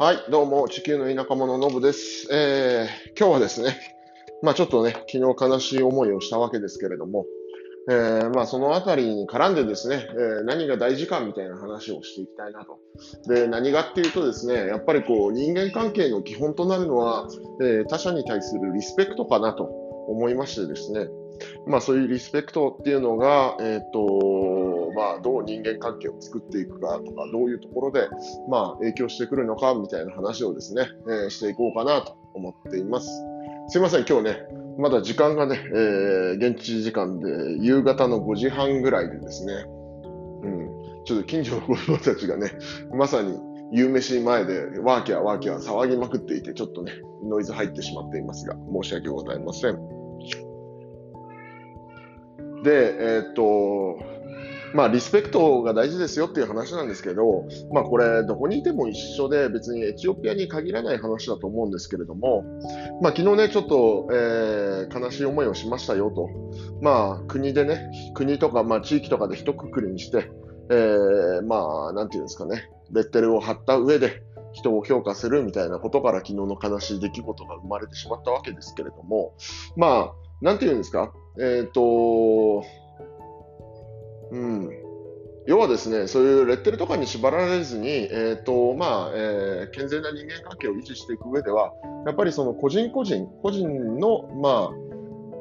はい、どうも、地球の田舎者のぶです。えー、今日はですね、まあちょっとね、昨日悲しい思いをしたわけですけれども、えー、まあそのあたりに絡んでですね、えー、何が大事かみたいな話をしていきたいなと。で、何がっていうとですね、やっぱりこう人間関係の基本となるのは、えー、他者に対するリスペクトかなと思いましてですね、まあそういうリスペクトっていうのが、えっ、と、まあどう人間関係を作っていくかとか、どういうところで、まあ影響してくるのかみたいな話をですね、えー、していこうかなと思っています。すいません、今日ね、まだ時間がね、えー、現地時間で夕方の5時半ぐらいでですね、うん、ちょっと近所の子供たちがね、まさに夕飯前でワーキャーワーキャー騒ぎまくっていて、ちょっとね、ノイズ入ってしまっていますが、申し訳ございません。で、えー、っと、まあ、リスペクトが大事ですよっていう話なんですけど、まあ、これ、どこにいても一緒で、別にエチオピアに限らない話だと思うんですけれども、まあ、昨日ね、ちょっと、えー、悲しい思いをしましたよと、まあ、国でね、国とか、まあ、地域とかで一括りにして、えー、まあ、なんていうんですかね、レッテルを貼った上で、人を評価するみたいなことから昨日の悲しい出来事が生まれてしまったわけですけれども、まあ、なんていうんですか、えっ、ー、と、うん。要はですね、そういうレッテルとかに縛られずに、えっ、ー、と、まあ、えー、健全な人間関係を維持していく上では、やっぱりその個人個人、個人の、まあ、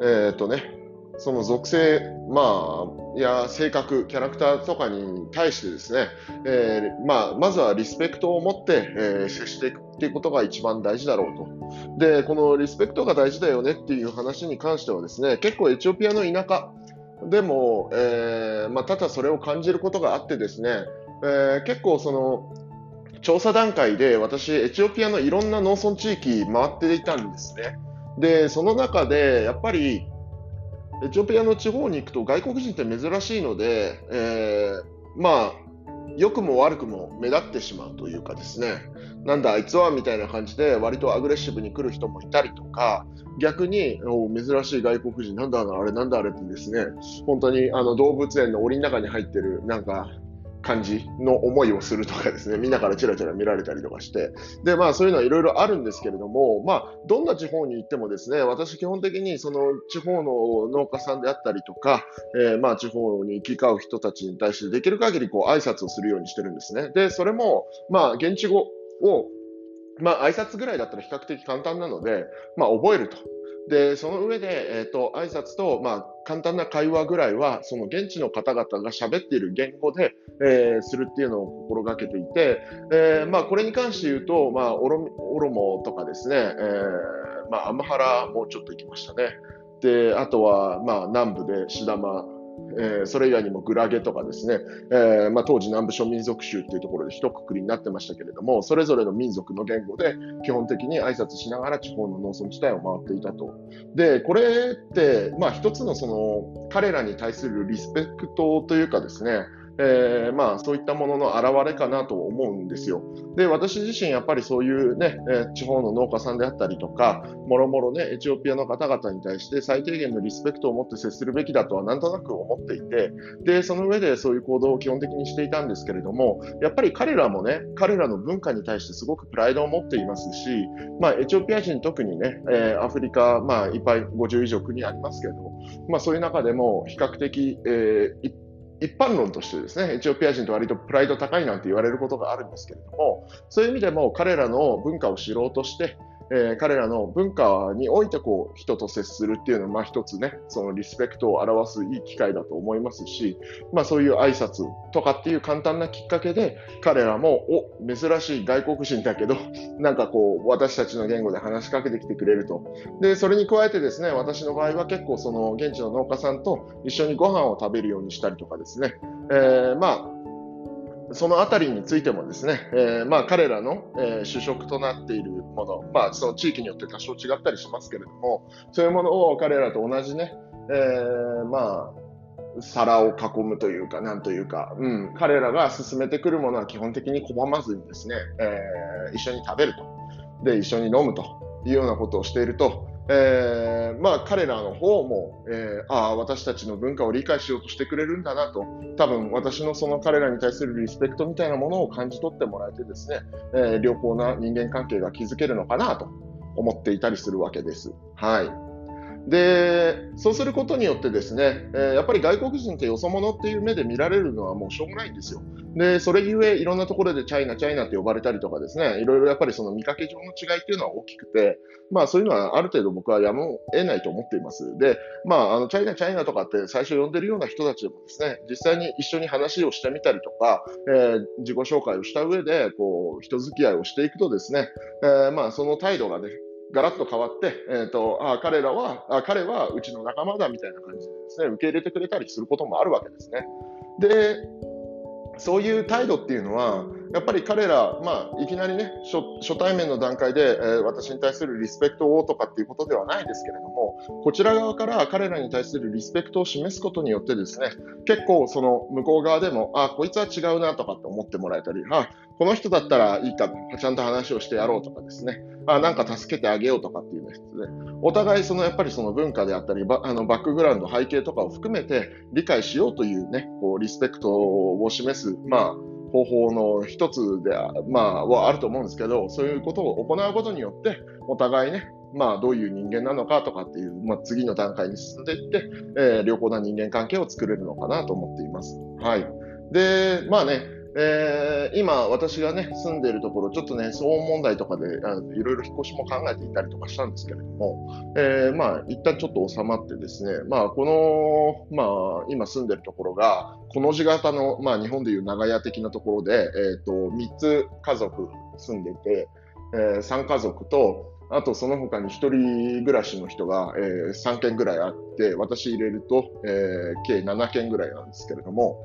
えっ、ー、とね、その属性、まあ、や性格、キャラクターとかに対してですね、えー、まあ、まずはリスペクトを持って、えー、接していくっていうことが一番大事だろうと。で、このリスペクトが大事だよねっていう話に関してはですね、結構エチオピアの田舎でも、えー、まあ、ただそれを感じることがあってですね、えー、結構その、調査段階で私、エチオピアのいろんな農村地域回っていたんですね。で、その中で、やっぱり、エチオピアの地方に行くと外国人って珍しいので、えー、まあ、良くも悪くも目立ってしまうというかですね、なんだあいつはみたいな感じで割とアグレッシブに来る人もいたりとか、逆にお珍しい外国人なんだあれなんだあれってですね、本当にあの動物園の檻の中に入ってるなんか感じの思いをするとかですね、みんなからチラチラ見られたりとかして、で、まあそういうのはいろいろあるんですけれども、まあどんな地方に行ってもですね、私基本的にその地方の農家さんであったりとか、えー、まあ地方に行き交う人たちに対してできる限りこう挨拶をするようにしてるんですね。で、それも、まあ現地語をまあ、挨拶ぐらいだったら比較的簡単なので、まあ、覚えると。で、その上で、えっ、ー、と、挨拶と、まあ、簡単な会話ぐらいは、その現地の方々が喋っている言語で、えー、するっていうのを心がけていて、えー、まあ、これに関して言うと、まあ、オロオロモとかですね、えー、まあ、アムハラもちょっと行きましたね。で、あとは、まあ、南部でシダマえー、それ以外にもグラゲとかですね、えー、まあ、当時南部諸民族州っていうところで一括りになってましたけれども、それぞれの民族の言語で基本的に挨拶しながら地方の農村地帯を回っていたと。で、これって、まあ、一つのその彼らに対するリスペクトというかですね、えー、まあ、そういったものの表れかなと思うんですよ。で、私自身やっぱりそういうね、えー、地方の農家さんであったりとか、もろもろね、エチオピアの方々に対して最低限のリスペクトを持って接するべきだとはなんとなく思っていて、で、その上でそういう行動を基本的にしていたんですけれども、やっぱり彼らもね、彼らの文化に対してすごくプライドを持っていますし、まあ、エチオピア人特にね、えー、アフリカ、まあ、いっぱい50以上国ありますけれども、まあ、そういう中でも比較的、えー一般論としてですね、エチオピア人と割とプライド高いなんて言われることがあるんですけれども、そういう意味でも彼らの文化を知ろうとして、えー、彼らの文化においてこう人と接するっていうのは、まあ、一つね、そのリスペクトを表すいい機会だと思いますし、まあ、そういう挨拶とかっていう簡単なきっかけで、彼らも、お、珍しい外国人だけど、なんかこう、私たちの言語で話しかけてきてくれると。で、それに加えてですね、私の場合は結構その現地の農家さんと一緒にご飯を食べるようにしたりとかですね、えー、まあ、そのあたりについてもですね、えー、まあ彼らの、えー、主食となっているもの、まあその地域によって多少違ったりしますけれども、そういうものを彼らと同じね、えー、まあ、皿を囲むというか、なんというか、うん、彼らが進めてくるものは基本的に拒まずにですね、えー、一緒に食べると。で、一緒に飲むというようなことをしていると、えー、まあ彼らの方も、えー、ああ、私たちの文化を理解しようとしてくれるんだなと、多分私のその彼らに対するリスペクトみたいなものを感じ取ってもらえてですね、えー、良好な人間関係が築けるのかなと思っていたりするわけです。はい。で、そうすることによってですね、えー、やっぱり外国人ってよそ者っていう目で見られるのはもうしょうがないんですよ。で、それゆえいろんなところでチャイナ、チャイナって呼ばれたりとかですね、いろいろやっぱりその見かけ上の違いっていうのは大きくて、まあそういうのはある程度僕はやむを得ないと思っています。で、まああのチャイナ、チャイナとかって最初呼んでるような人たちでもですね、実際に一緒に話をしてみたりとか、えー、自己紹介をした上で、こう、人付き合いをしていくとですね、えー、まあその態度がね、ガラッと変わって、えーと、あ彼らはあ、彼はうちの仲間だみたいな感じでですね、受け入れてくれたりすることもあるわけですね。で、そういう態度っていうのは、やっぱり彼ら、まあ、いきなりね初、初対面の段階で、えー、私に対するリスペクトをとかっていうことではないですけれども、こちら側から彼らに対するリスペクトを示すことによってですね、結構その向こう側でも、あ、こいつは違うなとかって思ってもらえたり、あ、この人だったらいいか、ちゃんと話をしてやろうとかですね、あ、なんか助けてあげようとかっていうですね、お互いそのやっぱりその文化であったり、バあのバックグラウンド、背景とかを含めて理解しようというね、こうリスペクトを示す、まあ、方法の一つで、まあ、はあると思うんですけど、そういうことを行うことによって、お互いね、まあ、どういう人間なのかとかっていう、まあ、次の段階に進んでいって、えー、良好な人間関係を作れるのかなと思っています。はい。で、まあね、えー、今、私がね、住んでいるところ、ちょっとね、騒音問題とかで、いろいろ引っ越しも考えていたりとかしたんですけれども、えー、まあ、一旦ちょっと収まってですね、まあ、この、まあ、今住んでるところが、この字型の、まあ、日本でいう長屋的なところで、えっ、ー、と、3つ家族住んでて、えー、3家族と、あとその他に1人暮らしの人が、えー、3件ぐらいあって、私入れると、えー、計7件ぐらいなんですけれども、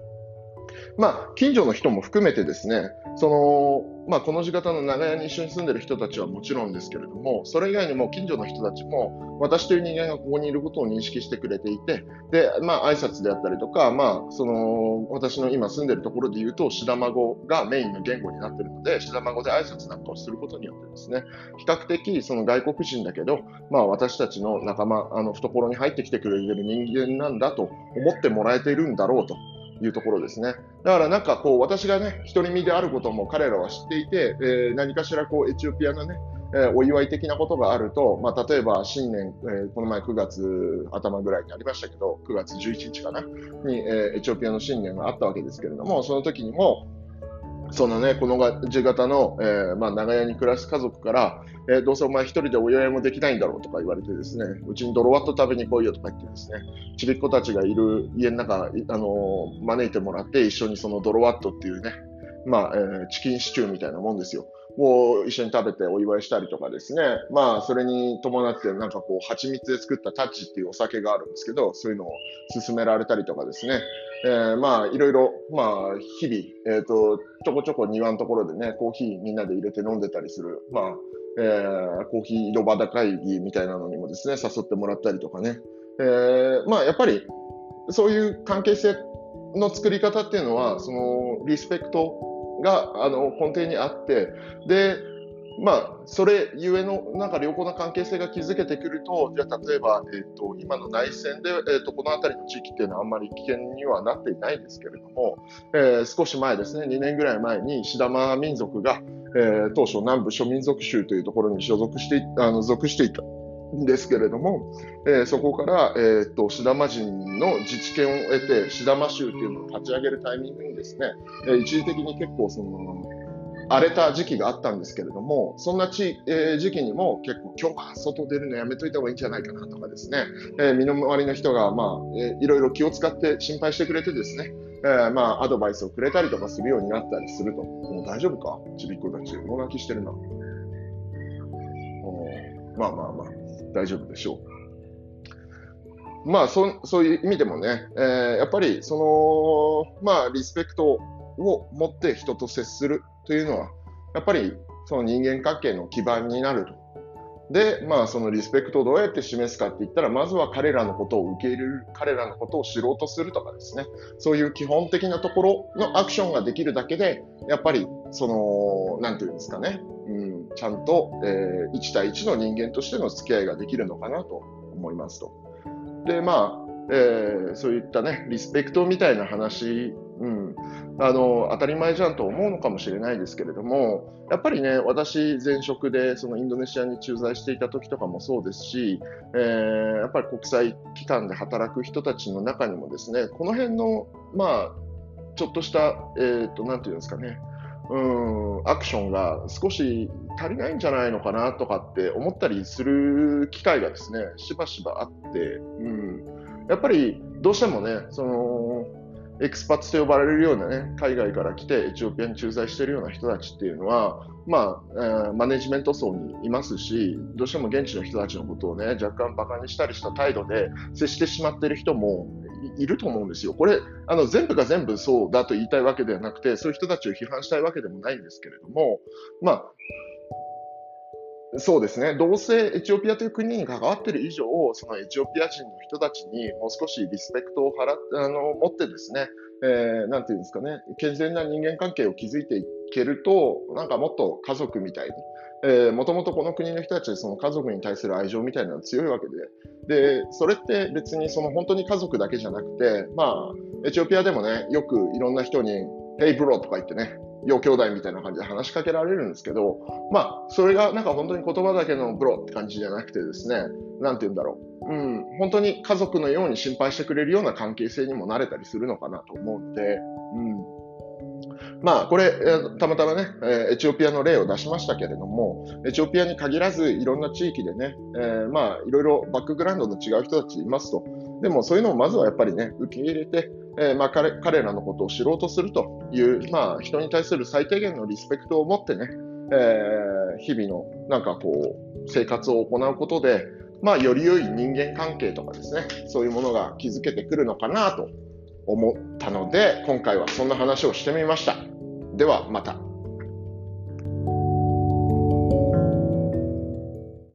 まあ、近所の人も含めてですね、その、まあ、この字型の長屋に一緒に住んでる人たちはもちろんですけれども、それ以外にも近所の人たちも、私という人間がここにいることを認識してくれていて、で、まあ、挨拶であったりとか、まあ、その、私の今住んでるところで言うと、シダマ語がメインの言語になっているので、シダマ語で挨拶なんかをすることによってですね、比較的その外国人だけど、まあ、私たちの仲間、あの、懐に入ってきてくれる人間なんだと思ってもらえているんだろうと。いうところですね。だからなんかこう私がね、独り身であることも彼らは知っていて、えー、何かしらこうエチオピアのね、えー、お祝い的なことがあると、まあ、例えば新年、えー、この前9月頭ぐらいにありましたけど、9月11日かな、に、え、エチオピアの新年があったわけですけれども、その時にも、そのね、この字型の、えー、まあ、長屋に暮らす家族から、えー、どうせお前一人でお祝いもできないんだろうとか言われてですね、うちにドロワット食べに来いよとか言ってですね、ちびっ子たちがいる家の中、あのー、招いてもらって一緒にそのドロワットっていうね、まあ、えー、チキンシチューみたいなもんですよ。を一緒に食べてお祝いしたりとかですね、まあ、それに伴って、なんかこう、蜂蜜で作ったタッチっていうお酒があるんですけど、そういうのを勧められたりとかですね、えー、まあ、いろいろ、まあ、日々、えっ、ー、と、ちょこちょこ庭のところでね、コーヒーみんなで入れて飲んでたりする、まあ、えー、コーヒー井戸端会議みたいなのにもですね、誘ってもらったりとかね、えー、まあ、やっぱり、そういう関係性の作り方っていうのは、その、リスペクトがあの根底にあって、で、まあ、それゆえのなんか良好な関係性が築けてくると、じゃあ例えば、えーと、今の内戦で、えーと、この辺りの地域っていうのはあんまり危険にはなっていないんですけれども、えー、少し前ですね、2年ぐらい前にシダマ民族が、えー、当初南部諸民族州というところに所属してあの属していた。ですけれども、えー、そこから、えーと、シダマ人の自治権を得て、シダマ州というのを立ち上げるタイミングにですね、えー、一時的に結構その、荒れた時期があったんですけれども、そんなち、えー、時期にも結構今日は外出るのやめといた方がいいんじゃないかなとかですね、えー、身の回りの人が、まあ、えー、いろいろ気を使って心配してくれてですね、えー、まあ、アドバイスをくれたりとかするようになったりすると。もう大丈夫か？ちびっ子たち。もがきしてるな。まあまあまあ。大丈夫でしょう。まあそ、そういう意味でもね、えー、やっぱりその、まあ、リスペクトを持って人と接するというのは、やっぱりその人間関係の基盤になると。で、まあ、そのリスペクトをどうやって示すかって言ったら、まずは彼らのことを受け入れる、彼らのことを知ろうとするとかですね、そういう基本的なところのアクションができるだけで、やっぱりその、なんていうんですかね、うん、ちゃんと、えー、1対1の人間としての付き合いができるのかなと思いますと。で、まあ、えー、そういったね、リスペクトみたいな話、うん、あの当たり前じゃんと思うのかもしれないですけれども、やっぱりね、私、前職でそのインドネシアに駐在していた時とかもそうですし、えー、やっぱり国際機関で働く人たちの中にもですね、この辺の、まあ、ちょっとした、えーと、なていうんですかね、うんアクションが少し足りないんじゃないのかなとかって思ったりする機会がですねしばしばあって、うん、やっぱりどうしてもねそのエクスパッツと呼ばれるようなね、海外から来てエチオピアに駐在しているような人たちっていうのは、まあ、えー、マネジメント層にいますし、どうしても現地の人たちのことをね、若干バカにしたりした態度で接してしまっている人もいると思うんですよ。これ、あの、全部が全部そうだと言いたいわけではなくて、そういう人たちを批判したいわけでもないんですけれども、まあ、そうですね。どうせエチオピアという国に関わってる以上、そのエチオピア人の人たちにもう少しリスペクトを払あの持ってですね、えー、なんていうんですかね、健全な人間関係を築いていけると、なんかもっと家族みたいに、えー、もともとこの国の人たちでその家族に対する愛情みたいなのが強いわけで、で、それって別にその本当に家族だけじゃなくて、まあ、エチオピアでもね、よくいろんな人に、Hey bro とか言ってね、よ兄弟みたいな感じで話しかけられるんですけど、まあ、それがなんか本当に言葉だけのブロって感じじゃなくてですね、なんて言うんだろう。うん、本当に家族のように心配してくれるような関係性にもなれたりするのかなと思うので、うん。まあ、これ、たまたまね、エチオピアの例を出しましたけれども、エチオピアに限らず、いろんな地域でね、えー、まあ、いろいろバックグラウンドの違う人たちいますと。でも、そういうのをまずはやっぱりね、受け入れて、えー、まあ、彼らのことを知ろうとするという、まあ、人に対する最低限のリスペクトを持ってね、えー、日々のなんかこう生活を行うことで、まあ、より良い人間関係とかですね、そういうものが築けてくるのかなと思ったので、今回はそんな話をしてみました。ではまた。